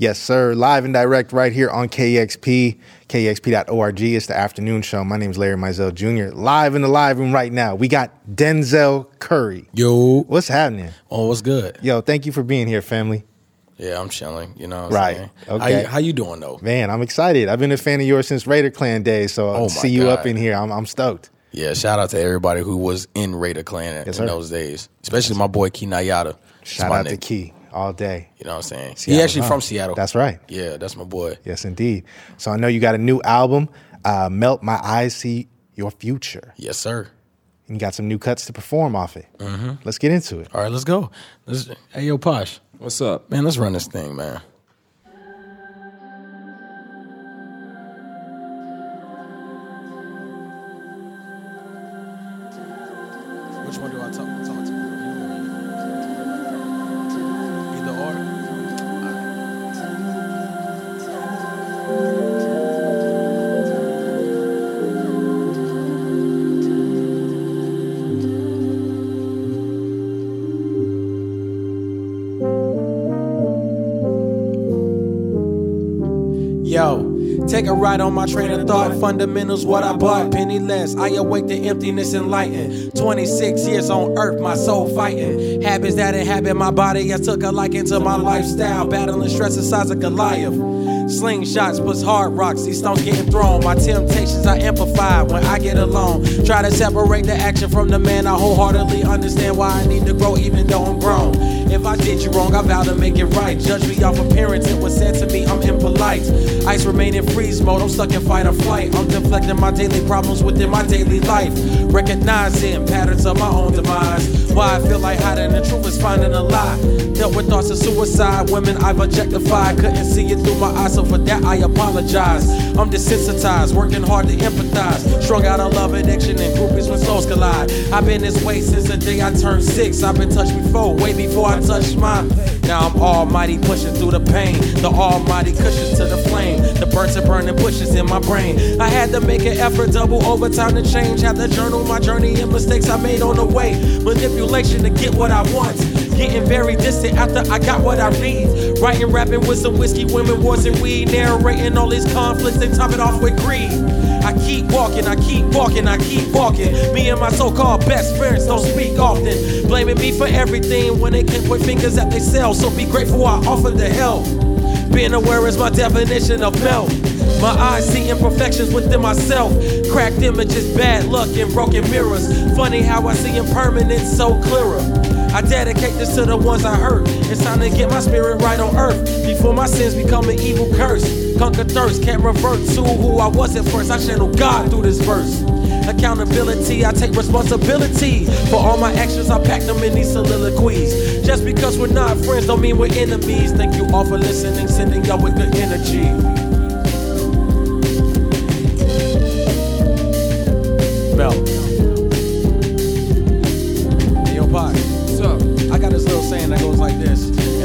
Yes, sir. Live and direct right here on KEXP, KEXP.org. It's the afternoon show. My name is Larry Mizell Jr. Live in the live room right now. We got Denzel Curry. Yo, What's happening? oh, what's good? Yo, thank you for being here, family. Yeah, I'm chilling. You know, what I'm Right. saying? Okay. How you, how you doing though? Man, I'm excited. I've been a fan of yours since Raider Klan days, so Oh, see you up in here, I'm, I'm stoked. Yeah, shout out to everybody who was in Raider Klan Yes, in sir. those days, especially my boy Key Nyata. Shout out to. Key all day. You know what I'm saying? he actually from Seattle. That's right. Yeah, that's my boy. Yes, indeed. So I know you got a new album, uh, Melt My Eyes See Your Future. Yes, sir. And you got some new cuts to perform off it. Mm-hmm. Let's get into it. All right, let's go. Let's, hey, yo, Posh, What's up? man, let's run this thing, man. On my train of thought. Fundamentals, what I bought. Penniless, I awake to emptiness enlightened. 26 years on earth, my soul fighting. Habits that inhabit my body, I took a liking to my lifestyle. Battling stress the size of Goliath. Slingshots puts hard rocks, these stones getting thrown. My temptations I amplify when I get alone. Try to separate the action from the man. I wholeheartedly understand why I need to grow, even though I'm grown. If I did you wrong, I vow to make it right. Judge me off appearance, it was said to me I'm impolite. Ice remain in freeze mode, I'm stuck in fight or flight. I'm deflecting my daily problems within my daily life. Recognizing patterns of my own demise. Why I feel like hiding the truth is finding a lie. Dealt with thoughts of suicide, women I've objectified. Couldn't see it through my eyes, so for that I apologize. I'm desensitized, working hard to empathize. Strung out on love addiction and groupies when souls collide. I've been this way since the day I turned six. I've been touched before, way before I touched mine. Now I'm almighty pushing through the pain. The almighty cushions to the flame. The burns and burning bushes in my brain. I had to make an effort, double overtime to change. Had to journal my journey and mistakes I made on the way. Manipulation to get what I want. Getting very distant after I got what I read. Writing, rapping with some whiskey, women, wars, and weed. Narrating all these conflicts and top it off with greed. I keep walking, I keep walking, I keep walking. Me and my so-called best friends don't speak often. Blaming me for everything when they can't point fingers at themselves. So be grateful I offer the help. Being aware is my definition of melt. My eyes see imperfections within myself. Cracked images, bad luck, and broken mirrors. Funny how I see impermanence so clearer. I dedicate this to the ones I hurt. It's time to get my spirit right on earth before my sins become an evil curse. Conquer thirst, can't revert to who I was at first. I channel God through this verse. Accountability, I take responsibility for all my actions. I pack them in these soliloquies. Just because we're not friends don't mean we're enemies. Thank you all for listening, sending y'all with good energy.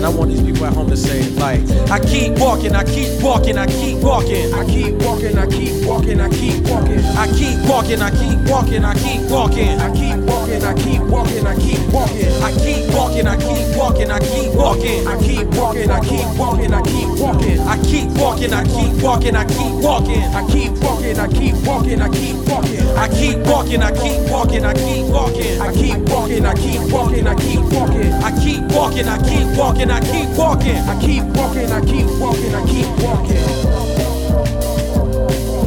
And I want these people at home to say like, I keep walking, I keep walking, I keep walking. I keep walking, I keep walking, I keep walking. I keep walking, I keep walking, I keep walking. I keep walking, I keep walking, I keep walking. I keep walking, I keep walking, I keep walking. I keep walking, I keep walking, I keep walking. I keep walking, I keep walking, I keep walking. I keep walking, I keep walking, I keep walking. I keep walking, I keep walking, I keep walking. I keep walking, I keep walking, I keep walking. I keep walking, I keep walking, I keep walking. I keep walking, I keep walking, I keep walking.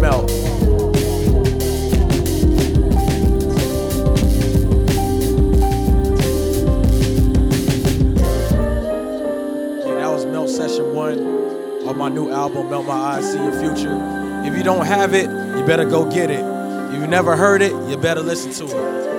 Mel. Was Session 1 on my new album, Melt My Eyes, See Your Future. If you don't have it, you better go get it. If you never heard it, you better listen to it.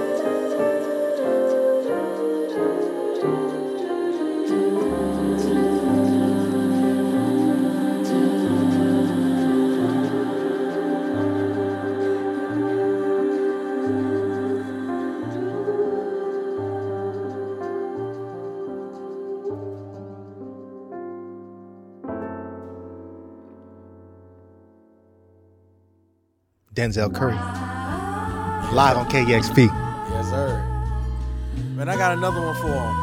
Denzel Curry. Live on KEXP. Yes, sir. Man, I got another one for him.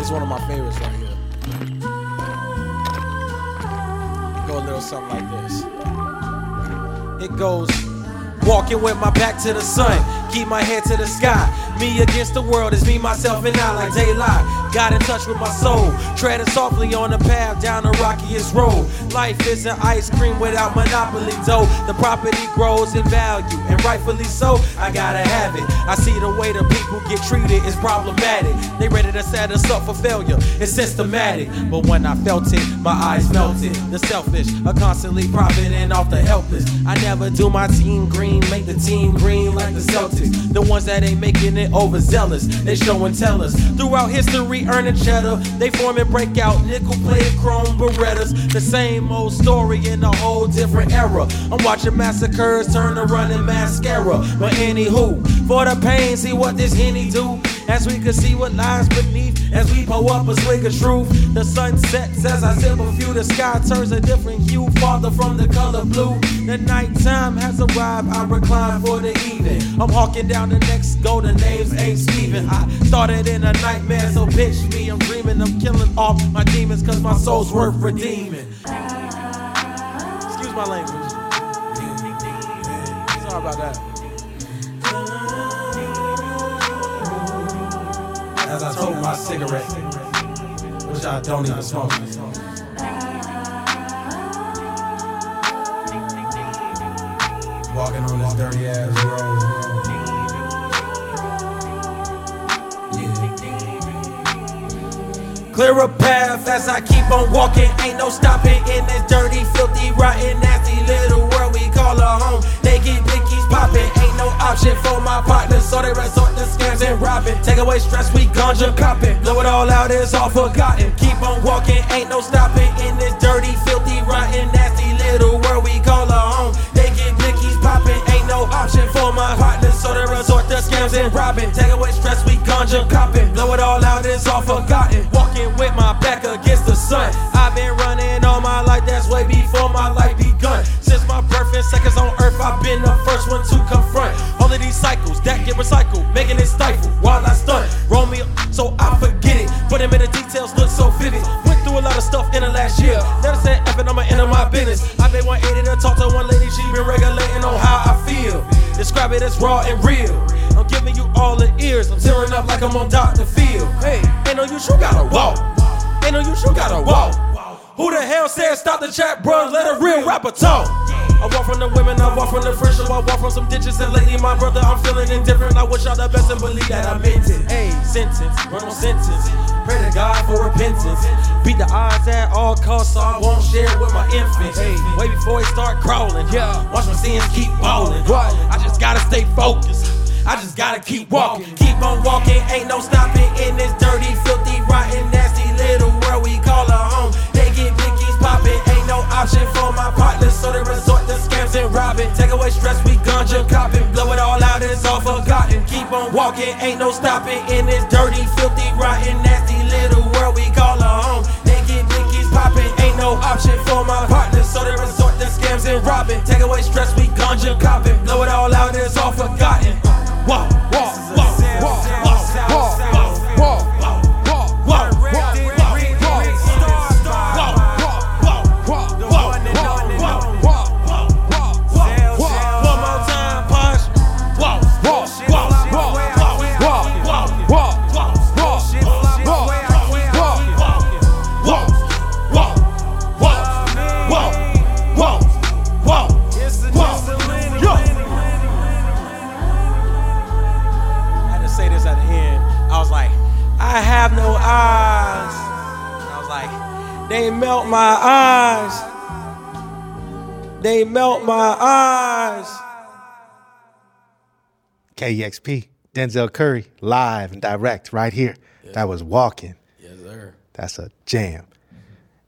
It's one of my favorites right here. Go a little something like this. It goes, walking with my back to the sun, keep my head to the sky. Me against the world is me, myself, and I like daylight. Got in touch with my soul, treading softly on the path down the rockiest road. Life isn't ice cream without monopoly dough. The property grows in value, and rightfully so. I gotta have it. I see the way the people get treated is problematic. They ready to set us up for failure. It's systematic. But when I felt it, my eyes melted. The selfish are constantly profiting off the helpless. I never do my team green, make the team green like the Celtics. The ones that ain't making it overzealous, they show and tell us. Throughout history, earning cheddar, they form and break out nickel plated chrome Berettas. The same old story in a whole different era. I'm watching massacres turn to running mascara. But anywho, for the pain, see what this henny do. As we can see what lies beneath, as we pull up a swig of truth. The sun sets as I sip a few, the sky turns a different hue, farther from the color blue. The nighttime has arrived, I recline for the evening. I'm hawking down the next golden names, ain't Steven. I started in a nightmare, so bitch me, I'm dreaming I'm killing off my demons, cause my soul's worth redeeming. Excuse my language. Sorry about that. As I told my cigarette, which I don't even smoke. Walking on this dirty ass road. Clear a path as I keep on walking. Ain't no stopping in this dirty, filthy, rotten, nasty little world we call a home. They get popping. Option for my partners, so they resort to scams and robbing. Take away stress, we ganja copping. Blow it all out, it's all forgotten. Keep on walking, ain't no stopping in this dirty, filthy, rotten, nasty little world we call a home. They get blickies popping. Ain't no option for my partners, so they resort to scams and robbing. Take away stress, we ganja copping. Blow it all out, it's all forgotten. Walking with my back against the sun. I've been running all my life, that's way before my life begun. Since my birth and seconds on earth, I've been the first one to confront of these cycles that get recycled, making it stifle while I stunt. Roll me up so I forget it. Put them in the details, look so vivid. Went through a lot of stuff in the last year. Never said effing, I'ma enter my business. I've been 180 to talk to one lady, she been regulating on how I feel. Describe it as raw and real. I'm giving you all the ears. I'm tearing up like I'm on Dr. Phil. Hey, ain't no use, you gotta walk. Ain't no use, you gotta walk. Who the hell said stop the chat, bro? Let a real rapper talk. I walk from the women, I walk from the friendship, I walk from some ditches, and lately, my brother, I'm feeling indifferent. I wish y'all the best and believe that I meant it. Hey, sentence, run on sentence. Pray to God for repentance. Beat the odds at all costs, so I won't share with my infants. Hey, way before it start crawling. Yeah, watch my sins keep balling. What? I just gotta stay focused. I just gotta keep walking. Keep on walking, ain't no stopping in this dirty, filthy, rotten, nasty little world we call a home. They get blickies popping, ain't no option for my partners, so they resort scams and robbing. Take away stress, we ganja copping. Blow it all out, it's all forgotten. Keep on walking, ain't no stopping in this dirty, filthy, rotten, nasty little world we call a home. They get blickies popping, ain't no option for my partner. so they resort to scams and robbing. Take away stress, we ganja copping. Blow it all out, it's all forgotten. Walk, walk, walk, walk, walk, They melt my eyes. KEXP. Denzel Curry, live and direct right here. That was Walking. Yes, sir. That's a jam.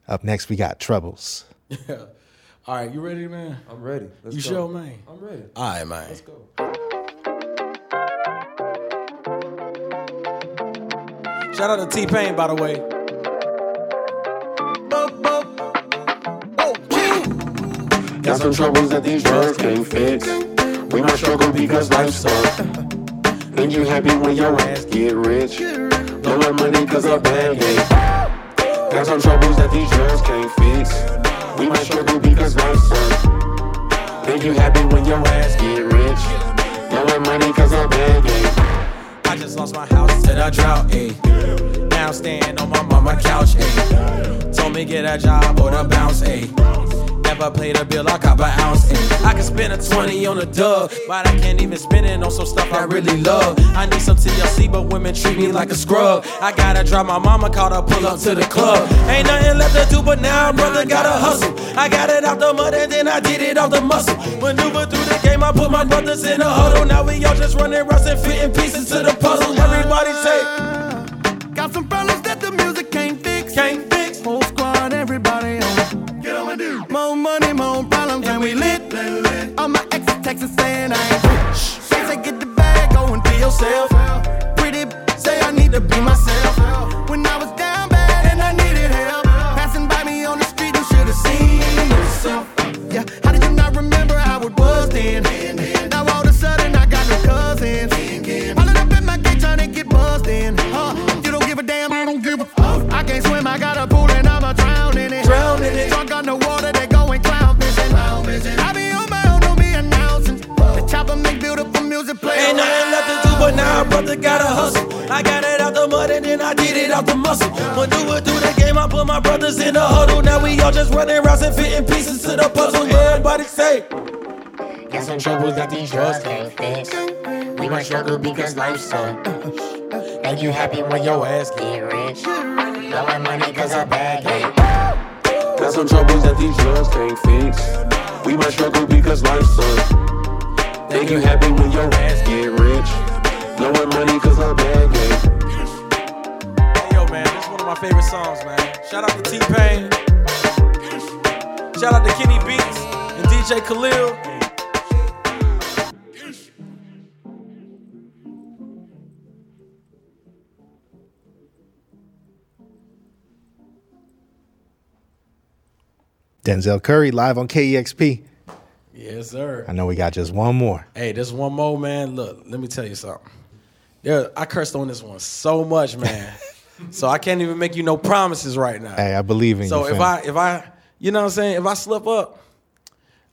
Up next, we got Troubles. Yeah. All right, you ready, man? I'm ready. Let's You go. sure, man? I'm ready. All right, man. Let's go. Shout out to T Pain, by the way. Got some troubles that these drugs can't fix. We might struggle because life sucks. Ain't you happy when your ass get rich? Blowing money cause of bad game. Got some troubles that these drugs can't fix. We might struggle because life sucks. Ain't you happy when your ass get rich? Blowing money cause of bad game. I just lost my house to the drought, ayy. Now staying on my mama couch, ayy. Told me get a job or to bounce, ayy. Never paid a bill, I cop an ounce. ayy. I can spend a 20 on a dub, but I can't even spend it on some stuff I really love. I need some TLC, but women treat me like a scrub. I gotta drop my mama, called her pull up to the club. Ain't nothing left to do, but now I'm brother gotta hustle. I got it out the mud and then I did it off the muscle. Maneuver through the game, I put my brothers in a huddle. Now we all just running routes and fitting pieces to the puzzle. Everybody say, Got some problems that the music can't fix. can't my exes saying I ain't we all just running routes and fitting pieces to the puzzle. Everybody say, Got some troubles that these drugs can't fix. We might struggle because life sucks. Make you happy when your ass get rich? Blowing money cause of bad game. Got some troubles that these drugs can't fix. We might struggle because life sucks. Make you happy when your ass get rich? Blowing money cause of bad game. hey yo man, this is one of my favorite songs, man. Shout out to T Pain. Shout out to Kenny Beats and DJ Khalil. Denzel Curry live on KEXP. Yes, sir. I know we got just one more. Hey, this one more, man. Look, let me tell you something. There, I cursed on this one so much, man. so I can't even make you no promises right now. Hey, I believe in So you. So if fam. I if I you know what I'm saying, if I slip up,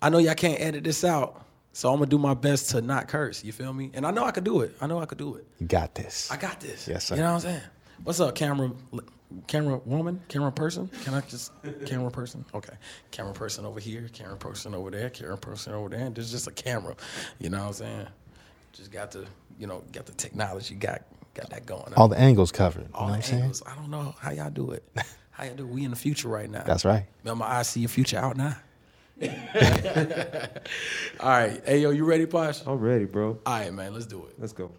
I know y'all can't edit this out. So I'm gonna do my best to not curse. You feel me? And I know I could do it. I know I could do it. you got this. I got this. Yes, sir. You know what I'm saying? What's up, camera camera woman, camera person? Can I just camera person? Okay. Camera person over here, camera person over there, camera person over there. And there's just a camera. You know what I'm saying? Just got the, you know, got the technology, got got that going on. All the angles covered. You All know the what I'm saying? angles. I don't know how y'all do it. How y'all do? We in the future right now. That's right. Remember, I see your future out now. All right. Hey, yo, you ready, Posh? I'm ready, bro. All right, man. Let's do it. Let's go.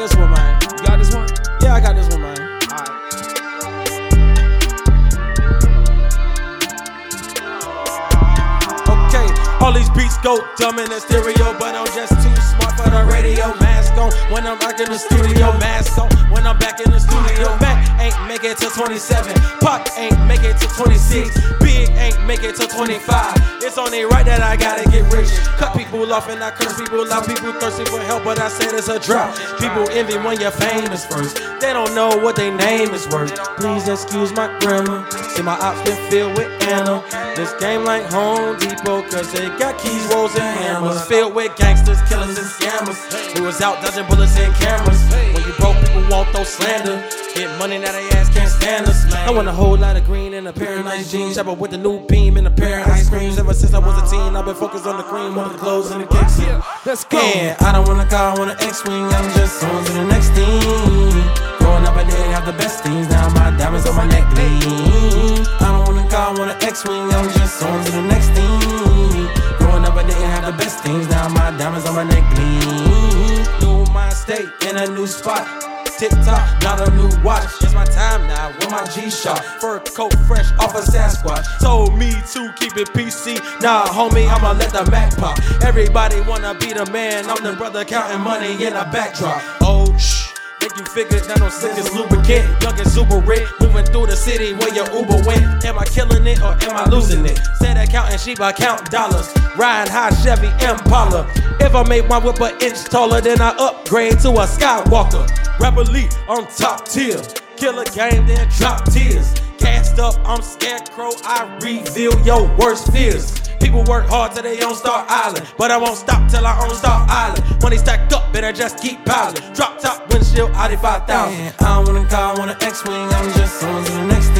This one, man. You got this one? Yeah, I got this one, man. Okay, all these beats go dumb in the stereo, but I'm just too smart for the radio. Mask on when I'm back in the studio. Mask on when I'm back in the studio. Mac ain't make it to 27. Pop ain't make it to 26. Big ain't make it to 25. It's only right that I gotta get rich. Cut people off and I curse people out. People thirsty for help, but I said it's a drought. People envy when you're famous first. They don't know what their name is worth. Please excuse my grammar. See my ops been filled with Anna. This game like Home Depot, cause they got keys, rolls, and hammers. Filled with gangsters, killers, and scammers. Who was out dodging bullets and cameras. When you people won't throw slander. Get money now they ass can't stand us, man. I want a whole lot of green in a pair of nice jeans. Shopper with a new beam in a pair of ice creams. Ever since I was a teen, I've been focused on the cream, on the clothes and the kicks. Yeah, let's go. Yeah, I don't want a car, I want an X-wing. I'm just on to the next thing. Growing up, I didn't have the best things. Now my diamonds on my neck gleam. I don't want a car, I want an X-wing. I'm just on to the next thing. Growing up, I didn't have the best things. Now my diamonds on my neck gleam. New mind state in a new spot. Tip top, not a new watch. It's my time now with my G Shock. Fur coat fresh off a Sasquatch. Told me to keep it PC. Nah, homie, I'ma let the Mac pop. Everybody wanna be the man. I'm the brother counting money in a backdrop. Oh, shh. Think you figured that I'm sick as lubricant. Young rich, moving through the city where your Uber went. Am I killing it or am I losing it? Said counting sheep, I count dollars. Riding high Chevy Impala. If I make my whip an inch taller, then I upgrade to a Skywalker. Rap elite, I'm top tier. Kill a game, then drop tears. Cast up, I'm scarecrow. I reveal your worst fears. People work hard till they on Star Island, but I won't stop till I own Star Island. Money stacked up, better just keep piling. Drop top windshield, Audi 5000. I don't wanna car, want an X-Wing, I'm just on to the next thing.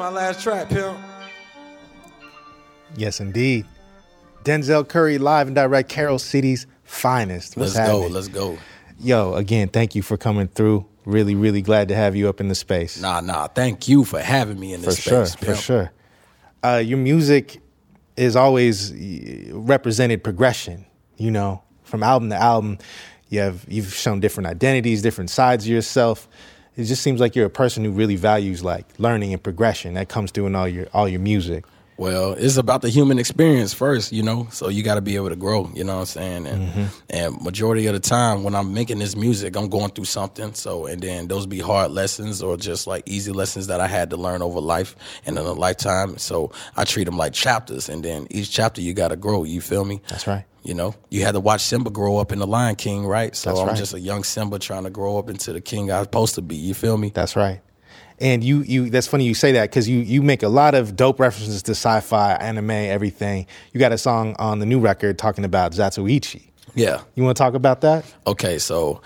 My last track, pimp. Yes, indeed. Denzel Curry live and direct Carol City's finest. What's Let's go, let's go. Yo, again, thank you for coming through. Really, really glad to have you up in the space. Nah, nah. Thank you for having me in for this sure, space. for pimp. sure. Uh, your music is always represented progression. You know, from album to album, you have you've shown different identities, different sides of yourself. It just seems like you're a person who really values like learning and progression. That comes through in all your all your music. Well, it's about the human experience first, you know. So you got to be able to grow, you know what I'm saying? And Mm-hmm. and majority of the time when I'm making this music, I'm going through something. So and then those be hard lessons or just like easy lessons that I had to learn over life and in a lifetime. So I treat them like chapters, and then each chapter you got to grow. You feel me? That's right. You know, you had to watch Simba grow up in the Lion King, right? So That's I'm right. just a young Simba trying to grow up into the king I was supposed to be. You feel me? That's right. And you, you that's funny you say that because you you make a lot of dope references to sci-fi, anime, everything. You got a song on the new record talking about Zatoichi. Yeah. You want to talk about that? Okay, so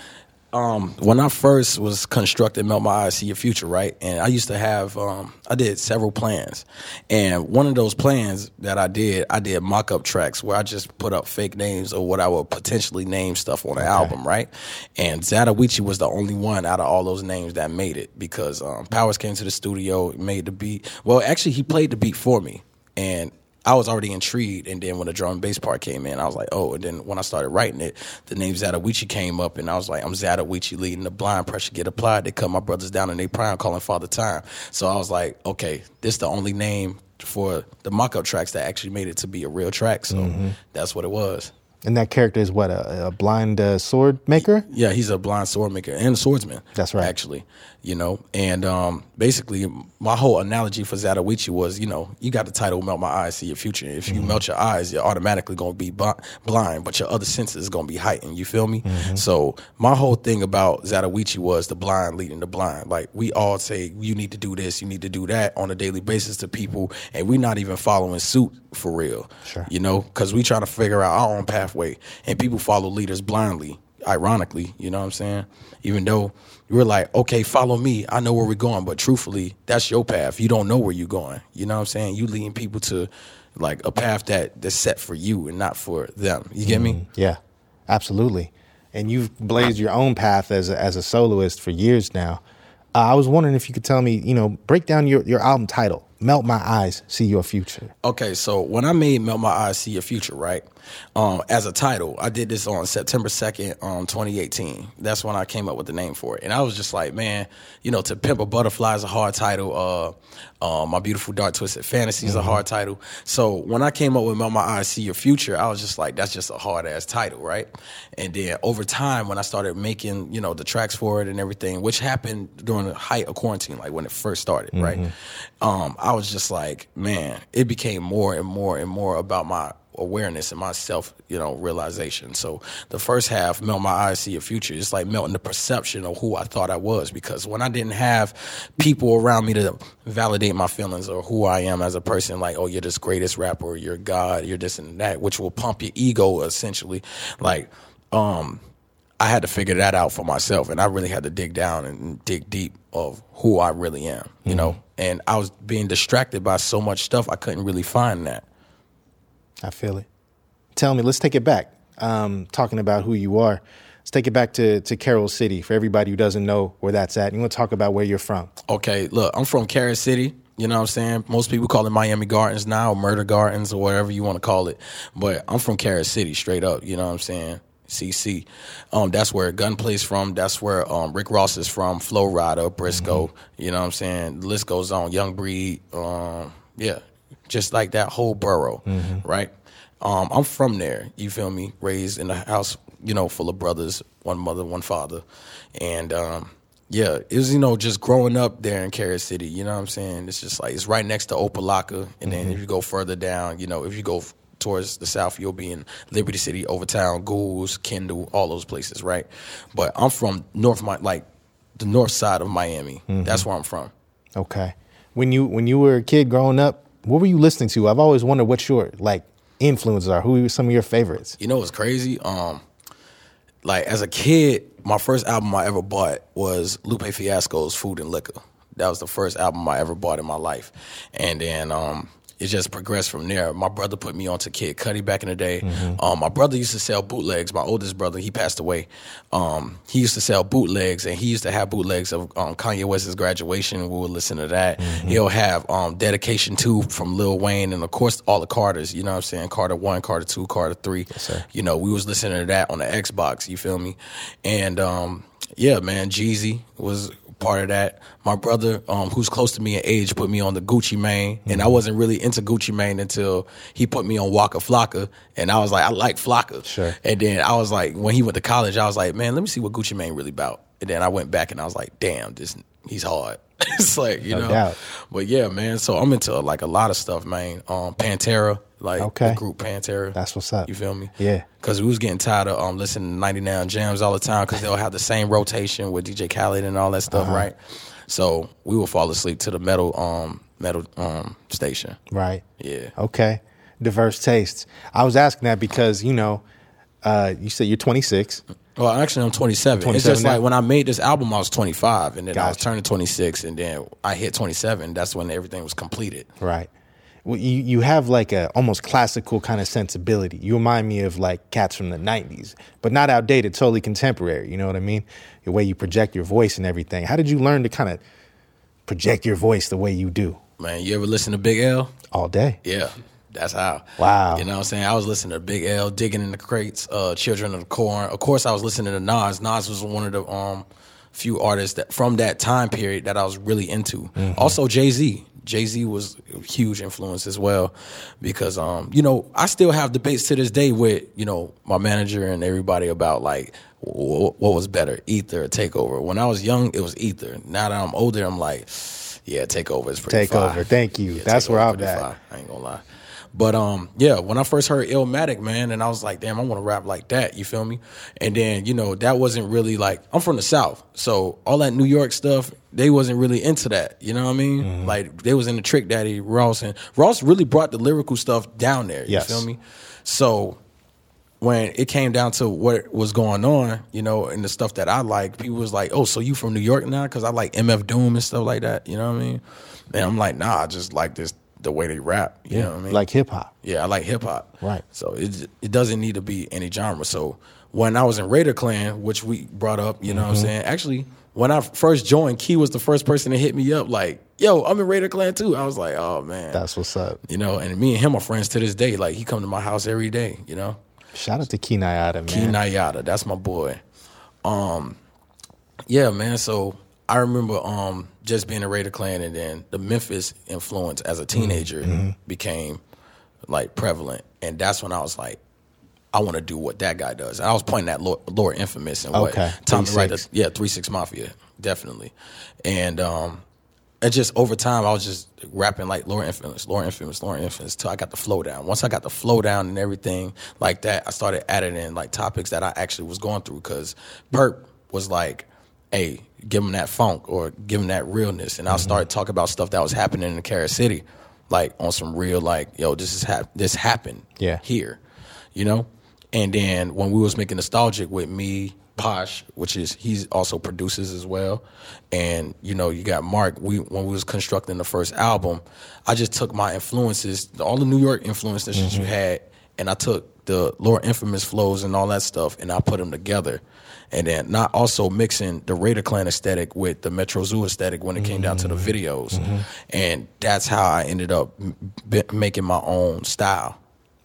um, when I first was constructing Melt My Eyes, See Your Future, right? And I used to have, um, I did several plans. And one of those plans that I did, I did mock up tracks where I just put up fake names or what I would potentially name stuff on an album, right? And Zatoichi was the only one out of all those names that made it because um, Powers came to the studio, made the beat. Well, actually, he played the beat for me. And I was already intrigued, and then when the drum and bass part came in, I was like, oh. And then when I started writing it, the name Zatoichi came up, and I was like, I'm Zatoichi leading the blind pressure get applied. They cut my brothers down in their prime, calling Father Time. So I was like, okay, this the only name for the mock-up tracks that actually made it to be a real track. So that's what it was. And that character is what a, a blind uh, sword maker. Yeah, he's a blind sword maker and a swordsman. That's right. Actually, you know, and um, basically, my whole analogy for Zatoichi was, you know, you got the title "Melt My Eyes, See Your Future." If Mm-hmm. you melt your eyes, you're automatically going to be blind, but your other senses is going to be heightened. You feel me? Mm-hmm. So my whole thing about Zatoichi was the blind leading the blind. Like we all say, you need to do this, you need to do that on a daily basis to people, and we're not even following suit for real. Sure. You know, because we trying to figure out our own pathway, and people follow leaders blindly. Ironically, you know what I'm saying? Even though we're like, okay, follow me, I know where we're going, but truthfully, that's your path. You don't know where you're going. You know what I'm saying? You leading people to like a path that that's set for you and not for them. You get me? Yeah, absolutely. And you've blazed your own path as a, as a soloist for years now. Uh, I was wondering if you could tell me, you know, break down your, your album title, "Melt My Eyes, See Your Future." Okay, so when I made Melt My Eyes, See Your Future, right? Um, as a title, I did this on September 2nd, um, 2018. That's when I came up with the name for it. And I was just like, man, you know, To Pimp a Butterfly is a hard title. Uh, uh, My Beautiful Dark Twisted Fantasy is a hard title. So when I came up with My Eyes, See Your Future, I was just like, that's just a hard ass title, right? And then over time, when I started making, you know, the tracks for it and everything, which happened during the height of quarantine, like when it first started, right? Um, I was just like, man, it became more and more and more about my awareness and my self, you know, realization. So the first half, melt my eyes, see a future. It's like melting the perception of who I thought I was. Because when I didn't have people around me to validate my feelings or who I am as a person, like, oh, you're this greatest rapper, you're God, you're this and that, which will pump your ego essentially. Like, um, I had to figure that out for myself, and I really had to dig down and dig deep of who I really am, you know. And I was being distracted by so much stuff, I couldn't really find that. I feel it. Tell me, let's take it back. Um, talking about who you are, let's take it back to to Carol City for everybody who doesn't know where that's at. You want to talk about where you're from? Okay, look, I'm from Carol City. You know what I'm saying? Most people call it Miami Gardens now, or Murder Gardens, or whatever you want to call it. But I'm from Carol City, straight up. You know what I'm saying? CC. Um, that's where Gunplay's from. That's where um, Rick Ross is from. Flo Rida, Briscoe. You know what I'm saying? The list goes on. Young Breed. Um, yeah, just like that whole borough, right? Um, I'm from there. You feel me? Raised in a house, you know, full of brothers, one mother, one father, and um, yeah, it was you know just growing up there in Carol City. You know what I'm saying? It's just like it's right next to Opa-locka, and then if you go further down, you know, if you go f- towards the south, you'll be in Liberty City, Overtown, Goulds, Kendall, all those places, right? But I'm from North, like the north side of Miami. That's where I'm from. Okay. When you when you were a kid growing up, what were you listening to? I've always wondered what your like influences are. Who some of your favorites? You know what's crazy? Um, like as a kid, my first album I ever bought was Lupe Fiasco's Food and Liquor. That was the first album I ever bought in my life, and then um, it just progressed from there. My brother put me onto Kid Cudi back in the day. Um, my brother used to sell bootlegs. My oldest brother, he passed away. Um, he used to sell bootlegs, and he used to have bootlegs of um, Kanye West's graduation. We would listen to that. He'll have um, Dedication Two from Lil Wayne, and of course all the Carters. You know what I'm saying? Carter One, Carter Two, Carter Three. sir. You know, we was listening to that on the Xbox. You feel me? And um, yeah, man, Jeezy was part of that. My brother, um, who's close to me in age, put me on the Gucci Mane, and I wasn't really into Gucci Mane until he put me on Waka Flocka, and I was like, I like Flocka. Sure. And then I was like, when he went to college, I was like, man, let me see what Gucci Mane really about. And then I went back and I was like, damn, this he's hard. it's like you No know. doubt. But yeah, man. So I'm into like a lot of stuff, man. Um, Pantera, like Okay. the group Pantera. That's what's up. You feel me? Yeah. Because we was getting tired of um listening to 99 jams all the time because they'll have the same rotation with DJ Khaled and all that stuff, Uh-huh. right? So we would fall asleep to the metal um metal um station. Right. Yeah. Okay. Diverse tastes. I was asking that because you know, uh, you said you're 26. Well, actually, I'm 27. it's just now? like when I made this album, I was 25, and then I was Gotcha. turning 26, and then I hit 27. That's when everything was completed. Right. Well, you you have like a almost classical kind of sensibility. You remind me of like cats from the '90s, but not outdated, totally contemporary. You know what I mean? The way you project your voice and everything. How did you learn to kind of project your voice the way you do Man, you ever listen to Big L? all day? Yeah, that's how. Wow. You know what I'm saying? I was listening to Big L, Digging in the Crates, uh, Children of the Corn. Of course, I was listening to Nas. Nas was one of the um, few artists that from that time period that I was really into. Also, Jay Z. Jay Z was a huge influence as well because, um, you know, I still have debates to this day with, you know, my manager and everybody about like, wh- what was better, Ether or Takeover? When I was young, it was Ether. Now that I'm older, I'm like, yeah, Takeover is pretty Takeover. fire. Thank you. That's where I'm at. fire. I ain't gonna lie. But um, yeah, when I first heard Illmatic, man, and I was like, damn, I want to rap like that. You feel me? And then you know that wasn't really like I'm from the South, so all that New York stuff, they wasn't really into that. You know what I mean? Mm-hmm. Like they was into Trick Daddy, Ross, and Ross really brought the lyrical stuff down there. Yes. You feel me? So when it came down to what was going on, you know, and the stuff that I like, people was like, "Oh, so you from New York now?" Because I like MF Doom and stuff like that. You know what I mean? And I'm like, "Nah, I just like this the way they rap." You know what I mean? Like hip hop. Yeah, I like hip hop. Right. So it it doesn't need to be any genre. So when I was in Raider Klan, which we brought up, you know Mm-hmm. what I'm saying? Actually, when I first joined, Key was the first person to hit me up like, "Yo, I'm in Raider Clan too." I was like, "Oh man." That's what's up. you know, and me and him are friends to this day. Like he come to my house every day, you know. Shout out to Key Kenayada, man. Key Nyata, that's my boy. Um, yeah, man. So I remember um just being a Raider Klan, and then the Memphis influence as a teenager Mm-hmm. became like prevalent, and that's when I was like, I want to do what that guy does. And I was pointing at Lord, Lord Infamous and Okay, what Tommy 3-6. Wright, yeah, Three Six Mafia, definitely, and um. And just over time, I was just rapping like Lord Infamous, Lord Infamous, Lord Infamous, till I got the flow down. Once I got the flow down and everything like that, I started adding in like topics that I actually was going through. Because Purrp was like, "Hey, give him that funk or give him that realness," and I mm-hmm. started talking about stuff that was happening in the Carol City, like on some real like, "Yo, this is hap- this happened Yeah. here," you know. And then when we was making nostalgic with me, Posh, which is he's also produces as well, and you know you got Mark. We when we was constructing the first album, I just took my influences, all the New York influences that you mm-hmm. had, and I took the Lord Infamous flows and all that stuff, and I put them together. And then not also mixing the Raider Klan aesthetic with the Metro Zoo aesthetic when it came down to the mm-hmm. videos, mm-hmm. and that's how I ended up b- making my own style.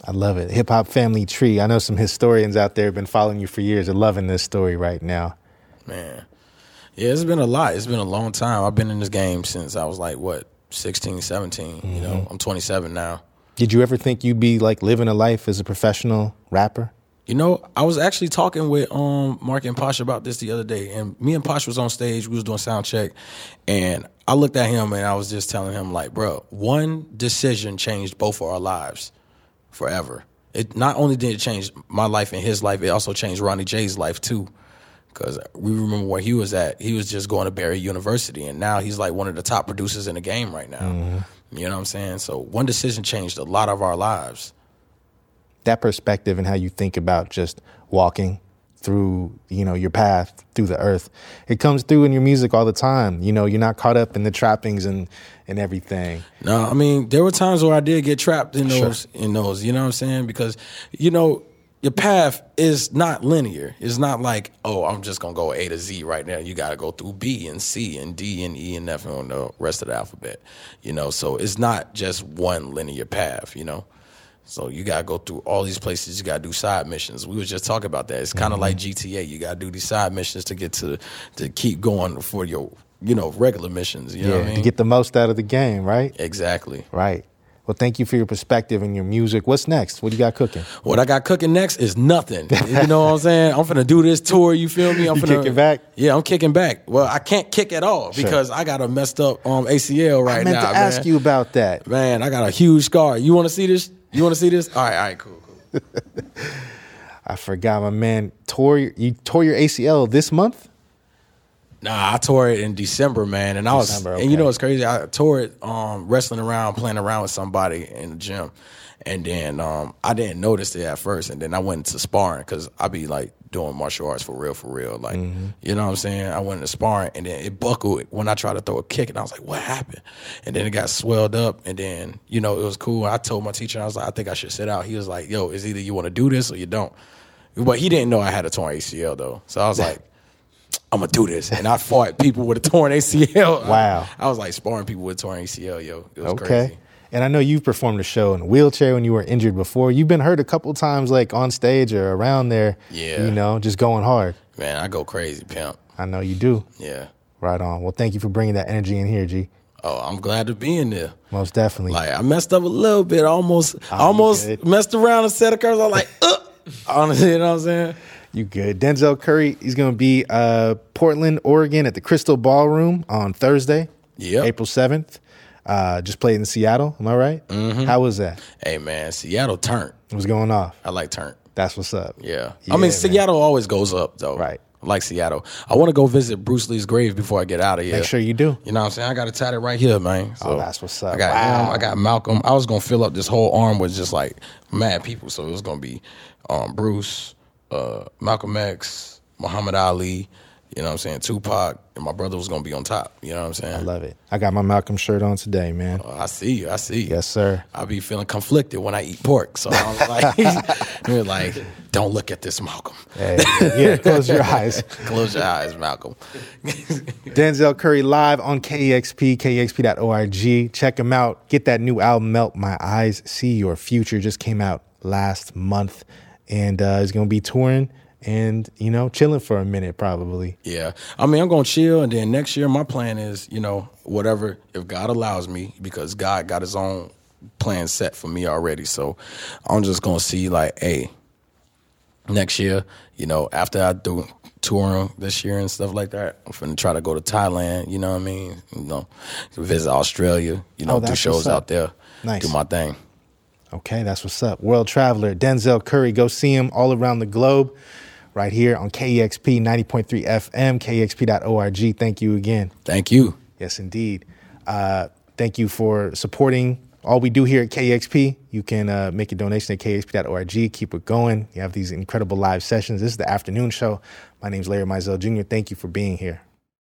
I love it. Hip hop family tree. I know some historians out there have been following you for years are loving this story right now. Man. Yeah, it's been a lot. It's been a long time. I've been in this game since I was like, what, 16, 17. You know, mm-hmm. I'm 27 now. Did you ever think you'd be like living a life as a professional rapper? You know, I was actually talking with um Mark and Posh about this the other day, and me and Posh was on stage. We was doing sound check, and I looked at him and I was just telling him like, bro, one decision changed both of our lives forever. It not only did it change my life and his life, it also changed Ronnie J's life too. Because we remember where he was at. He was just going to Barry University, and now he's like one of the top producers in the game right now. You know what I'm saying? So one decision changed a lot of our lives. That perspective and how you think about just walking through, you know, your path through the earth. It comes through in your music all the time. You know, you're not caught up in the trappings and and everything. No, I mean there were times where I did get trapped in Sure. those in those. You know what I'm saying? Because you know your path is not linear. It's not like oh I'm just gonna go A to Z right now. You got to go through B and C and D and E and F and the rest of the alphabet. You know, so it's not just one linear path. You know. So you gotta go through all these places. You gotta do side missions. We was just talking about that. It's kind of like mm-hmm. GTA. You gotta do these side missions to get to to keep going for your you know regular missions. You know what I mean? to get the most out of the game, right? exactly. Right. Well, thank you for your perspective and your music. What's next? What do you got cooking? What I got cooking next is nothing. You know what I'm saying? I'm finna do this tour. You feel me? I'm You finna kicking back? Yeah, I'm kicking back. Well, I can't kick at all Sure. because I got a messed up um, ACL right now. I meant now. to ask man. you about that. man. I got a huge scar. You want to see this? You want to see this? All right, all right, cool, cool. I forgot, my man. Tore you tore your ACL this month? Nah, I tore it in December, man, and I was, December, and you know what's crazy? I tore it um, wrestling around, playing around with somebody in the gym, and then um, I didn't notice it at first, and then I went into sparring because I be like doing martial arts for real, for real, like Mm-hmm. you know what I'm saying. I went into sparring, and then it buckled when I tried to throw a kick, and I was like, "What happened?" And then it got swelled up, and then you know it was cool. I told my teacher, I was like, "I think I should sit out." He was like, "Yo, it's either you want to do this or you don't." But he didn't know I had a torn ACL though, so I was like. I'm gonna do this, and I fought people with a torn ACL. Wow. I, was like sparring people with torn ACL, yo. It was Okay. crazy. And I know you've performed a show in a wheelchair when you were injured before. You've been hurt a couple times, like on stage or around there. Yeah. You know, just going hard. Man, I go crazy, pimp. I know you do. Yeah. Right on. Well, thank you for bringing that energy in here, G. Oh, I'm glad to be in there. Most definitely. Like I messed up a little bit. I almost, I Oh, almost messed around and set of curve. I'm like, uh, honestly, you know what I'm saying? You good. Denzel Curry, he's going to be uh, Portland, Oregon at the Crystal Ballroom on Thursday, Yep. April 7th. Uh, just played in Seattle. Am I right? Mm-hmm. How was that? Hey, man, Seattle turn. It was going off. I like turn. That's what's up. Yeah. Yeah, I mean, man. Seattle always goes up though. Right. I like Seattle. I want to go visit Bruce Lee's grave before I get out of here. Make sure you do. You know what I'm saying? I got it tatted right here, man. So Oh, that's what's up. I got Wow. him. I got Malcolm. I was gonna fill up this whole arm with just like mad people. So it was gonna be um, Bruce, uh, Malcolm X, Muhammad Ali. You know what I'm saying? Tupac, and my brother was gonna be on top. You know what I'm saying? I love it. I got my Malcolm shirt on today, man. I see you. I see you. Yes, sir. I be feeling conflicted when I eat pork. So I was like, were like, don't look at this, Malcolm. Hey, yeah, close your eyes. Close your eyes, Malcolm. Denzel Curry live on KEXP, KEXP.org. Check him out. Get that new album, Melt My Eyes, See Your Future. Just came out last month. And uh, he's going to be touring and, you know, chilling for a minute probably. Yeah. I mean, I'm going to chill. And then next year, my plan is, you know, whatever, if God allows me, because God got his own plan set for me already. So I'm just going to see, like, hey, next year, you know, after I do touring this year and stuff like that, I'm finna try to go to Thailand, you know what I mean? You know, visit Australia, you know, Oh, do shows out there, Nice. do my thing. Okay, that's what's up. World Traveler, Denzel Curry. Go see him all around the globe right here on KEXP 90.3 FM, KEXP.org. Thank you again. Thank you. Yes, indeed. Uh, thank you for supporting all we do here at KEXP. You can uh, make a donation at kexp.org. Keep it going. You have these incredible live sessions. This is the afternoon show. My name is Larry Mizell Jr. Thank you for being here.